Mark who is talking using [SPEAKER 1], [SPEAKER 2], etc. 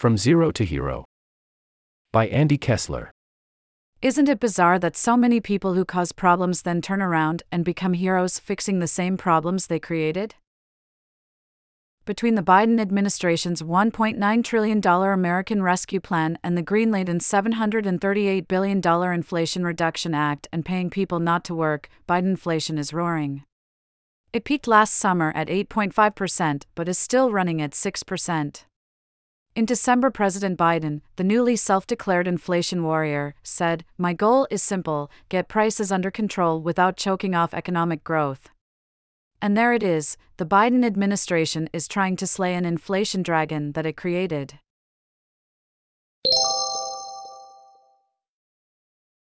[SPEAKER 1] From Zero to Hero. By Andy Kessler.
[SPEAKER 2] Isn't it bizarre that so many people who cause problems then turn around and become heroes fixing the same problems they created? Between the Biden administration's $1.9 trillion American Rescue Plan and the Greenlighten's $738 billion Inflation Reduction Act and paying people not to work, Biden inflation is roaring. It peaked last summer at 8.5%, but is still running at 6%. In December, President Biden, the newly self declared inflation warrior, said, My goal is simple get prices under control without choking off economic growth. And there it is the Biden administration is trying to slay an inflation dragon that it created.